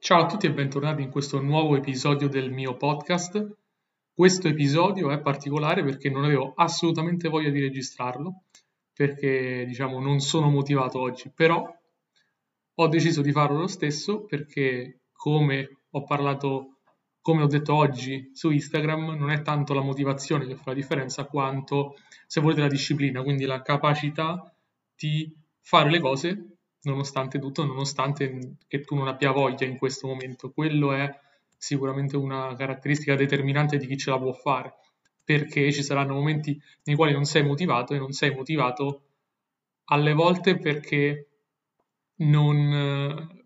Ciao a tutti e bentornati in questo nuovo episodio del mio podcast. Questo episodio è particolare perché non avevo assolutamente voglia di registrarlo, perché diciamo non sono motivato oggi, però ho deciso di farlo lo stesso perché come ho parlato, come ho detto oggi su Instagram, non è tanto la motivazione che fa la differenza quanto, se volete, la disciplina, quindi la capacità di fare le cose nonostante tutto, nonostante che tu non abbia voglia in questo momento. Quello è sicuramente una caratteristica determinante di chi ce la può fare, perché ci saranno momenti nei quali non sei motivato e non sei motivato alle volte perché non,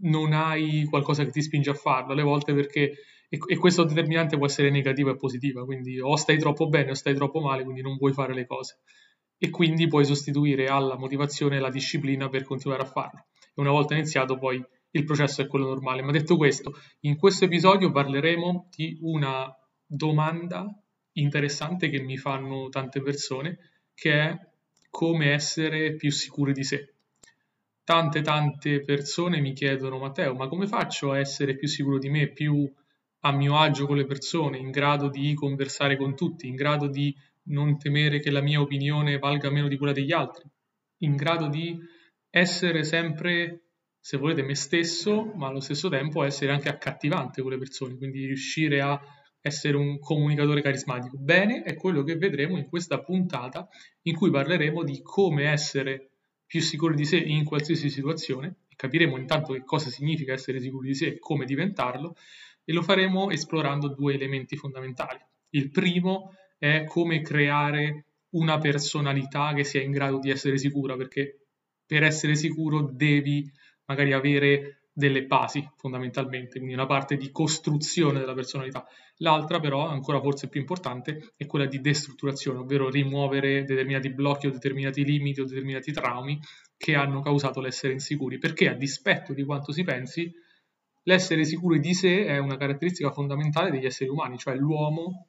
non hai qualcosa che ti spinge a farlo, alle volte perché e, questo determinante può essere negativo e positivo, quindi o stai troppo bene o stai troppo male, quindi non vuoi fare le cose e quindi puoi sostituire alla motivazione la disciplina per continuare a farlo. E una volta iniziato poi il processo è quello normale. Ma detto questo, in questo episodio parleremo di una domanda interessante che mi fanno tante persone, che è come essere più sicuri di sé. Tante tante persone mi chiedono Matteo, ma come faccio a essere più sicuro di me, più a mio agio con le persone, in grado di conversare con tutti, in grado di non temere che la mia opinione valga meno di quella degli altri, in grado di essere sempre, se volete, me stesso, ma allo stesso tempo essere anche accattivante con le persone, quindi riuscire a essere un comunicatore carismatico. Bene, è quello che vedremo in questa puntata in cui parleremo di come essere più sicuri di sé in qualsiasi situazione capiremo intanto che cosa significa essere sicuri di sé e come diventarlo e lo faremo esplorando due elementi fondamentali. Il primo è come creare una personalità che sia in grado di essere sicura, perché per essere sicuro devi magari avere delle basi fondamentalmente, quindi una parte di costruzione della personalità. L'altra però, ancora forse più importante, è quella di destrutturazione, ovvero rimuovere determinati blocchi o determinati limiti o determinati traumi che hanno causato l'essere insicuri, perché a dispetto di quanto si pensi, l'essere sicuri di sé è una caratteristica fondamentale degli esseri umani, cioè l'uomo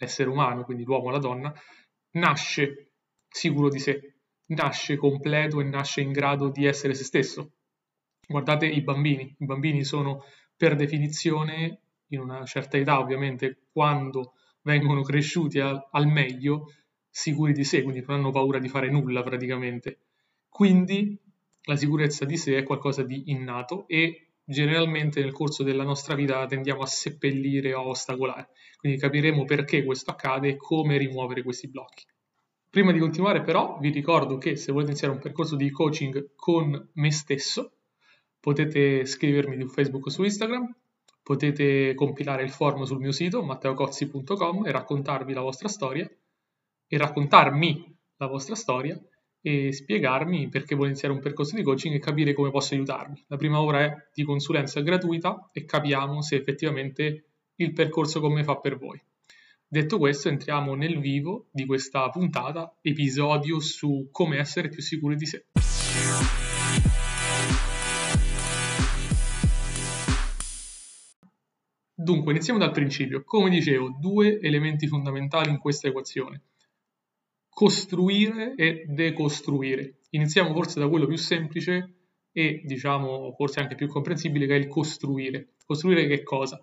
l'essere umano, quindi l'uomo o la donna, nasce sicuro di sé, nasce completo e nasce in grado di essere se stesso. Guardate i bambini, i bambini sono per definizione, in una certa età ovviamente, quando vengono cresciuti al, al meglio, sicuri di sé, quindi non hanno paura di fare nulla praticamente. Quindi la sicurezza di sé è qualcosa di innato e generalmente nel corso della nostra vita tendiamo a seppellire o ostacolare. Quindi capiremo perché questo accade e come rimuovere questi blocchi. Prima di continuare però vi ricordo che se volete iniziare un percorso di coaching con me stesso potete scrivermi su Facebook o su Instagram, potete compilare il form sul mio sito matteocozzi.com e raccontarvi la vostra storia e raccontarmi la vostra storia e spiegarmi perché vuole iniziare un percorso di coaching e capire come posso aiutarmi. La prima ora è di consulenza gratuita e capiamo se effettivamente il percorso come fa per voi. Detto questo, entriamo nel vivo di questa puntata, episodio su come essere più sicuri di sé. Dunque, iniziamo dal principio. Come dicevo, due elementi fondamentali in questa equazione costruire e decostruire. Iniziamo forse da quello più semplice e diciamo forse anche più comprensibile che è il costruire. Costruire che cosa?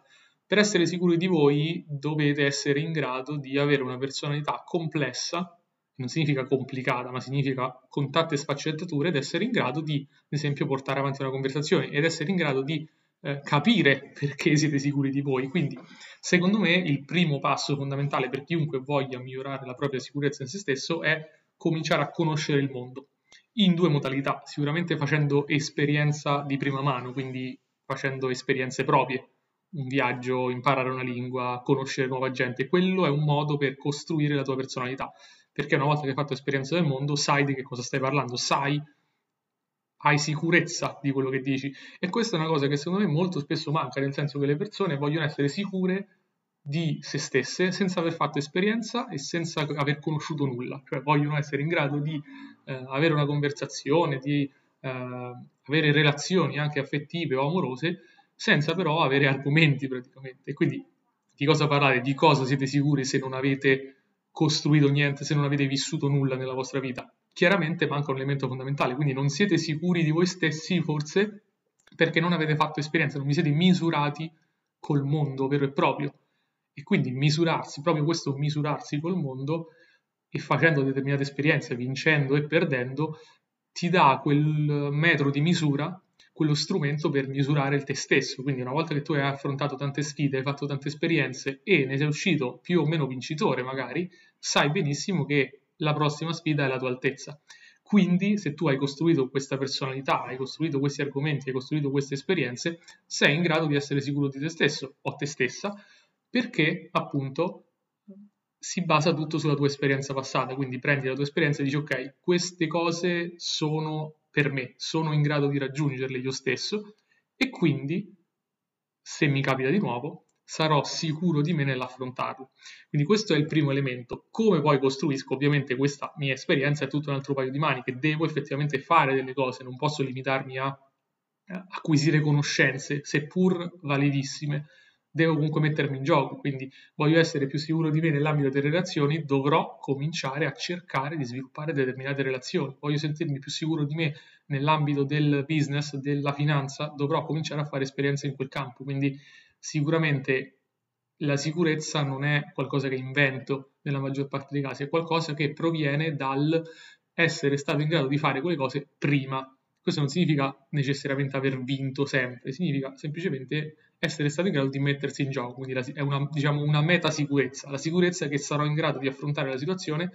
Per essere sicuri di voi dovete essere in grado di avere una personalità complessa, non significa complicata, ma significa con tante sfaccettature, ed essere in grado di, ad esempio, portare avanti una conversazione ed essere in grado di eh, capire perché siete sicuri di voi. Quindi, secondo me, il primo passo fondamentale per chiunque voglia migliorare la propria sicurezza in se stesso è cominciare a conoscere il mondo in due modalità, sicuramente facendo esperienza di prima mano, quindi facendo esperienze proprie, un viaggio, imparare una lingua, conoscere nuova gente, quello è un modo per costruire la tua personalità, perché una volta che hai fatto esperienza del mondo sai di che cosa stai parlando, sai hai sicurezza di quello che dici. E questa è una cosa che secondo me molto spesso manca, nel senso che le persone vogliono essere sicure di se stesse senza aver fatto esperienza e senza aver conosciuto nulla, cioè vogliono essere in grado di eh, avere una conversazione, di eh, avere relazioni anche affettive o amorose, senza però avere argomenti praticamente. Quindi di cosa parlare, di cosa siete sicuri se non avete costruito niente, se non avete vissuto nulla nella vostra vita chiaramente manca un elemento fondamentale, quindi non siete sicuri di voi stessi forse perché non avete fatto esperienza, non vi siete misurati col mondo vero e proprio. E quindi misurarsi, proprio questo misurarsi col mondo e facendo determinate esperienze, vincendo e perdendo, ti dà quel metro di misura, quello strumento per misurare te stesso. Quindi una volta che tu hai affrontato tante sfide, hai fatto tante esperienze e ne sei uscito più o meno vincitore magari, sai benissimo che la prossima sfida è la tua altezza. Quindi, se tu hai costruito questa personalità, hai costruito questi argomenti, hai costruito queste esperienze, sei in grado di essere sicuro di te stesso o te stessa, perché appunto si basa tutto sulla tua esperienza passata. Quindi prendi la tua esperienza e dici: Ok, queste cose sono per me, sono in grado di raggiungerle io stesso, e quindi, se mi capita di nuovo, sarò sicuro di me nell'affrontarlo. Quindi questo è il primo elemento. Come poi costruisco? Ovviamente questa mia esperienza è tutto un altro paio di mani, che devo effettivamente fare delle cose, non posso limitarmi a acquisire conoscenze, seppur validissime, devo comunque mettermi in gioco, quindi voglio essere più sicuro di me nell'ambito delle relazioni, dovrò cominciare a cercare di sviluppare determinate relazioni, voglio sentirmi più sicuro di me nell'ambito del business, della finanza, dovrò cominciare a fare esperienze in quel campo, quindi sicuramente la sicurezza non è qualcosa che invento nella maggior parte dei casi, è qualcosa che proviene dal essere stato in grado di fare quelle cose prima. Questo non significa necessariamente aver vinto sempre, significa semplicemente essere stato in grado di mettersi in gioco, quindi è una, diciamo, una meta sicurezza, la sicurezza che sarò in grado di affrontare la situazione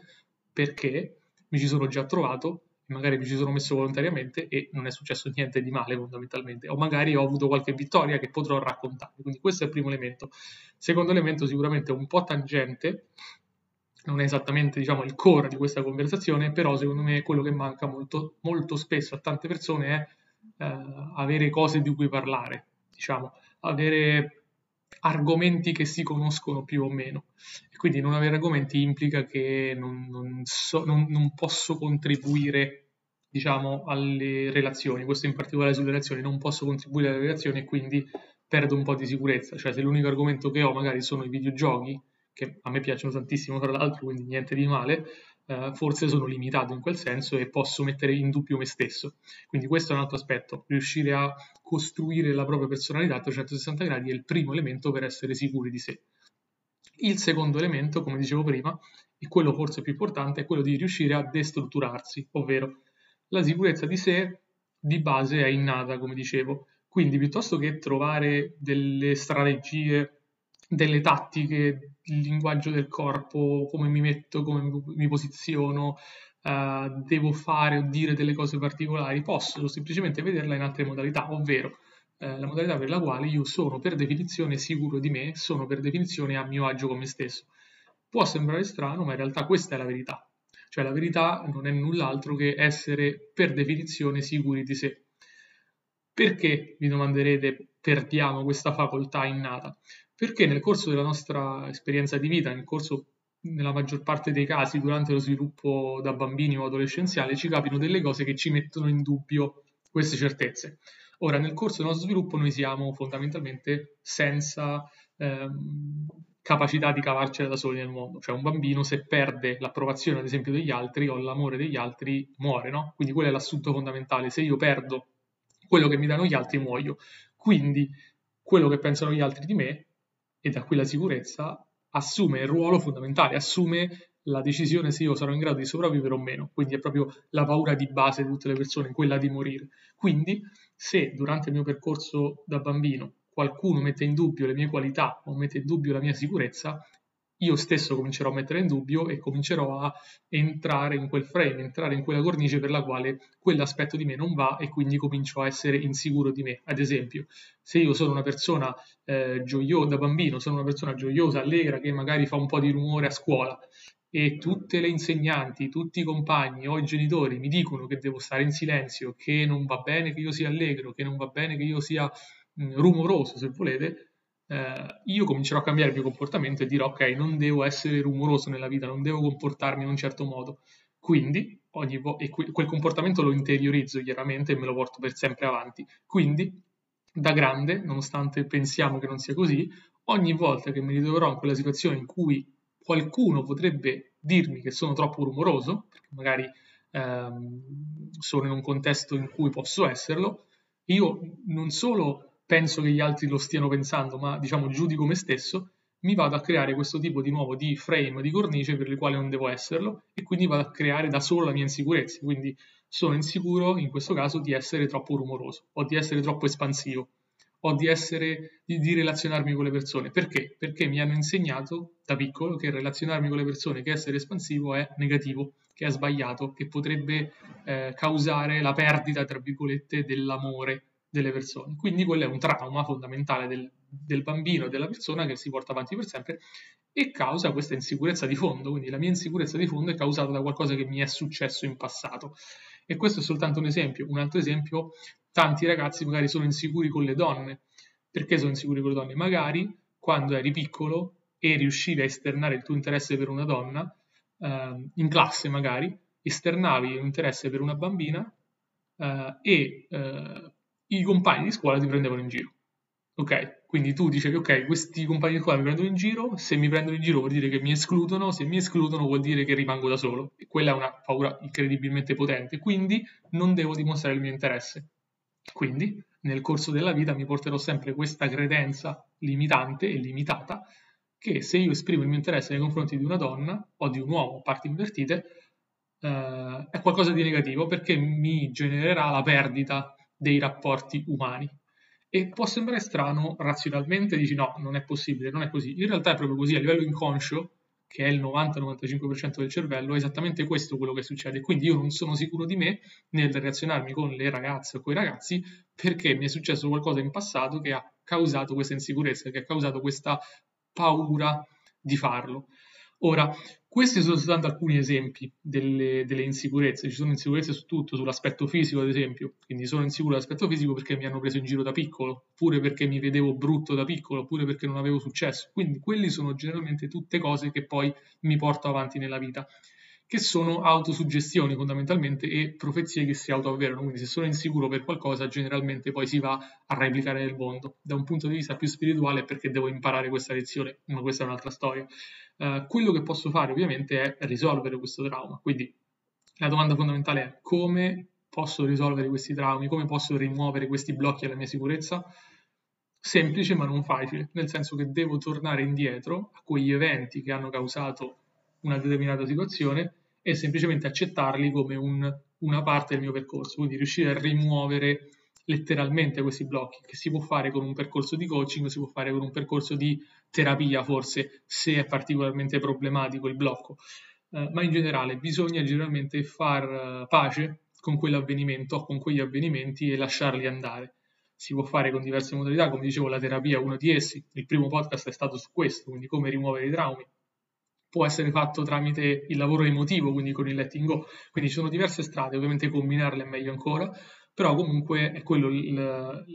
perché mi ci sono già trovato magari mi ci sono messo volontariamente e non è successo niente di male fondamentalmente, o magari ho avuto qualche vittoria che potrò raccontare. Quindi questo è il primo elemento. Secondo elemento sicuramente un po' tangente, non è esattamente diciamo, il core di questa conversazione, però secondo me quello che manca molto, molto spesso a tante persone è eh, avere cose di cui parlare, diciamo, avere argomenti che si conoscono più o meno. Quindi non avere argomenti implica che non, non, so, non, non posso contribuire diciamo, alle relazioni, questo in particolare sulle relazioni, non posso contribuire alle relazioni e quindi perdo un po' di sicurezza, cioè se l'unico argomento che ho magari sono i videogiochi, che a me piacciono tantissimo tra l'altro, quindi niente di male, eh, forse sono limitato in quel senso e posso mettere in dubbio me stesso. Quindi questo è un altro aspetto, riuscire a costruire la propria personalità a 360 gradi è il primo elemento per essere sicuri di sé. Il secondo elemento, come dicevo prima, e quello forse più importante, è quello di riuscire a destrutturarsi, ovvero la sicurezza di sé di base è innata, come dicevo. Quindi piuttosto che trovare delle strategie, delle tattiche, il linguaggio del corpo, come mi metto, come mi posiziono, uh, devo fare o dire delle cose particolari, posso semplicemente vederla in altre modalità, ovvero uh, la modalità per la quale io sono per definizione sicuro di me, sono per definizione a mio agio con me stesso. Può sembrare strano, ma in realtà questa è la verità. Cioè la verità non è null'altro che essere per definizione sicuri di sé. Perché, vi domanderete, perdiamo questa facoltà innata? Perché nel corso della nostra esperienza di vita, nel corso nella maggior parte dei casi durante lo sviluppo da bambini o adolescenziale ci capino delle cose che ci mettono in dubbio queste certezze. Ora, nel corso del nostro sviluppo noi siamo fondamentalmente senza ehm, capacità di cavarcela da soli nel mondo. Cioè un bambino se perde l'approvazione ad esempio degli altri o l'amore degli altri muore, no? Quindi quello è l'assunto fondamentale. Se io perdo quello che mi danno gli altri muoio. Quindi quello che pensano gli altri di me, e da qui la sicurezza, assume il ruolo fondamentale, assume la decisione se io sarò in grado di sopravvivere o meno. Quindi è proprio la paura di base di tutte le persone, quella di morire. Quindi se durante il mio percorso da bambino qualcuno mette in dubbio le mie qualità o mette in dubbio la mia sicurezza, io stesso comincerò a mettere in dubbio e comincerò a entrare in quel frame, entrare in quella cornice per la quale quell'aspetto di me non va e quindi comincio a essere insicuro di me. Ad esempio, se io sono una persona eh, gioiosa da bambino, sono una persona gioiosa, allegra, che magari fa un po' di rumore a scuola e tutte le insegnanti, tutti i compagni o i genitori mi dicono che devo stare in silenzio, che non va bene che io sia allegro, che non va bene che io sia rumoroso, se volete, eh, io comincerò a cambiare il mio comportamento e dirò ok, non devo essere rumoroso nella vita, non devo comportarmi in un certo modo. Quindi, ogni vo- e que- quel comportamento lo interiorizzo chiaramente e me lo porto per sempre avanti. Quindi, da grande, nonostante pensiamo che non sia così, ogni volta che mi ritroverò in quella situazione in cui qualcuno potrebbe dirmi che sono troppo rumoroso, perché magari ehm, sono in un contesto in cui posso esserlo, io non solo penso che gli altri lo stiano pensando, ma diciamo giudico me stesso, mi vado a creare questo tipo di nuovo di frame, di cornice per le quali non devo esserlo e quindi vado a creare da solo la mia insicurezza. Quindi sono insicuro in questo caso di essere troppo rumoroso o di essere troppo espansivo o di, essere, di, di, relazionarmi con le persone. Perché? Perché mi hanno insegnato da piccolo che relazionarmi con le persone, che essere espansivo è negativo, che è sbagliato, che potrebbe eh, causare la perdita, tra virgolette, dell'amore delle persone. Quindi quello è un trauma fondamentale del, del bambino e della persona che si porta avanti per sempre e causa questa insicurezza di fondo. Quindi la mia insicurezza di fondo è causata da qualcosa che mi è successo in passato. E questo è soltanto un esempio. Un altro esempio, tanti ragazzi magari sono insicuri con le donne. Perché sono insicuri con le donne? Magari quando eri piccolo e riuscivi a esternare il tuo interesse per una donna, eh, in classe magari, esternavi un interesse per una bambina eh, e eh, i compagni di scuola ti prendevano in giro. Ok? Quindi tu dicevi, ok, questi compagni di scuola mi prendono in giro, se mi prendono in giro vuol dire che mi escludono, se mi escludono vuol dire che rimango da solo. E quella è una paura incredibilmente potente, quindi non devo dimostrare il mio interesse. Quindi nel corso della vita mi porterò sempre questa credenza limitante e limitata che se io esprimo il mio interesse nei confronti di una donna o di un uomo, parti invertite, eh, è qualcosa di negativo perché mi genererà la perdita dei rapporti umani. E può sembrare strano razionalmente, dici no, non è possibile, non è così. In realtà è proprio così, a livello inconscio, che è il 90-95% del cervello, è esattamente questo quello che succede. Quindi io non sono sicuro di me nel relazionarmi con le ragazze o con i ragazzi perché mi è successo qualcosa in passato che ha causato questa insicurezza, che ha causato questa paura di farlo. Ora, questi sono soltanto alcuni esempi delle, delle, insicurezze, ci sono insicurezze su tutto, sull'aspetto fisico ad esempio, quindi sono insicuro dell'aspetto fisico perché mi hanno preso in giro da piccolo, oppure perché mi vedevo brutto da piccolo, oppure perché non avevo successo, quindi quelli sono generalmente tutte cose che poi mi porto avanti nella vita che sono autosuggestioni fondamentalmente e profezie che si autoavverano. Quindi se sono insicuro per qualcosa, generalmente poi si va a replicare nel mondo. Da un punto di vista più spirituale perché devo imparare questa lezione, ma questa è un'altra storia. Uh, quello che posso fare ovviamente è risolvere questo trauma. Quindi la domanda fondamentale è come posso risolvere questi traumi, come posso rimuovere questi blocchi alla mia sicurezza? Semplice ma non facile, nel senso che devo tornare indietro a quegli eventi che hanno causato una determinata situazione e semplicemente accettarli come un, una parte del mio percorso, quindi riuscire a rimuovere letteralmente questi blocchi, che si può fare con un percorso di coaching, si può fare con un percorso di terapia, forse se è particolarmente problematico il blocco, eh, ma in generale bisogna generalmente far pace con quell'avvenimento con quegli avvenimenti e lasciarli andare. Si può fare con diverse modalità, come dicevo, la terapia è uno di essi. Il primo podcast è stato su questo, quindi come rimuovere i traumi può essere fatto tramite il lavoro emotivo, quindi con il letting go. Quindi ci sono diverse strade, ovviamente combinarle è meglio ancora, però comunque è quello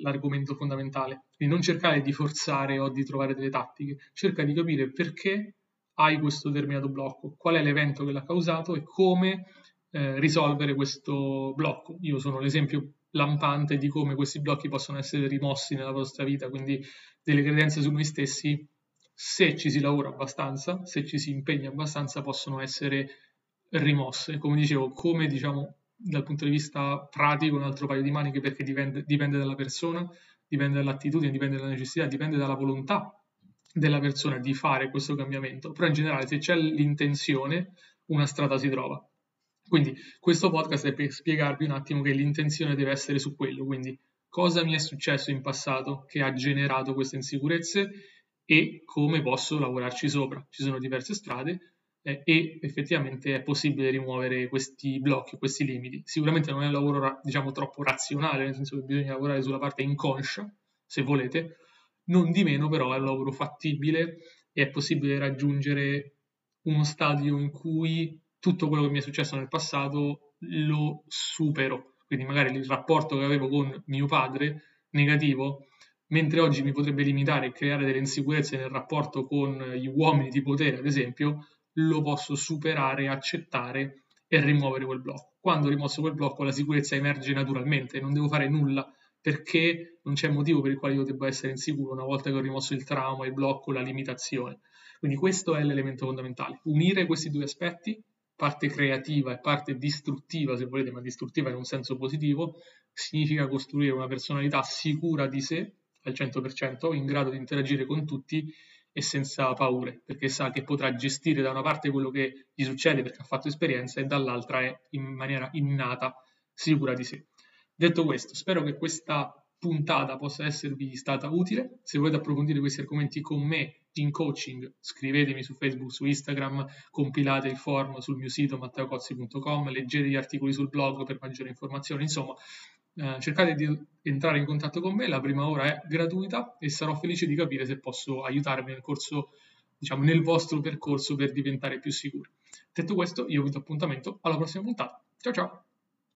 l'argomento fondamentale. Quindi non cercare di forzare o di trovare delle tattiche, cerca di capire perché hai questo determinato blocco, qual è l'evento che l'ha causato e come eh, risolvere questo blocco. Io sono l'esempio lampante di come questi blocchi possono essere rimossi nella vostra vita, quindi delle credenze su noi stessi se ci si lavora abbastanza, se ci si impegna abbastanza, possono essere rimosse. Come dicevo, come diciamo dal punto di vista pratico, un altro paio di maniche perché dipende, dipende dalla persona, dipende dall'attitudine, dipende dalla necessità, dipende dalla volontà della persona di fare questo cambiamento. Però in generale, se c'è l'intenzione, una strada si trova. Quindi questo podcast è per spiegarvi un attimo che l'intenzione deve essere su quello, quindi cosa mi è successo in passato che ha generato queste insicurezze e come posso lavorarci sopra. Ci sono diverse strade eh, e effettivamente è possibile rimuovere questi blocchi, questi limiti. Sicuramente non è un lavoro diciamo troppo razionale, nel senso che bisogna lavorare sulla parte inconscia, se volete, non di meno però è un lavoro fattibile e è possibile raggiungere uno stadio in cui tutto quello che mi è successo nel passato lo supero. Quindi magari il rapporto che avevo con mio padre negativo mentre oggi mi potrebbe limitare e creare delle insicurezze nel rapporto con gli uomini di potere, ad esempio, lo posso superare, accettare e rimuovere quel blocco. Quando rimosso quel blocco la sicurezza emerge naturalmente, non devo fare nulla perché non c'è motivo per il quale io debba essere insicuro una volta che ho rimosso il trauma, il blocco, la limitazione. Quindi questo è l'elemento fondamentale, unire questi due aspetti, parte creativa e parte distruttiva, se volete, ma distruttiva in un senso positivo, significa costruire una personalità sicura di sé al 100%, in grado di interagire con tutti e senza paure, perché sa che potrà gestire da una parte quello che gli succede perché ha fatto esperienza e dall'altra è in maniera innata sicura di sé. Detto questo, spero che questa puntata possa esservi stata utile. Se volete approfondire questi argomenti con me in coaching, scrivetemi su Facebook, su Instagram, compilate il form sul mio sito matteocozzi.com, leggete gli articoli sul blog per maggiori informazioni, insomma, eh, cercate di entrare in contatto con me, la prima ora è gratuita e sarò felice di capire se posso aiutarvi nel corso, diciamo, nel vostro percorso per diventare più sicuri. Detto questo, io vi do appuntamento alla prossima puntata. Ciao ciao!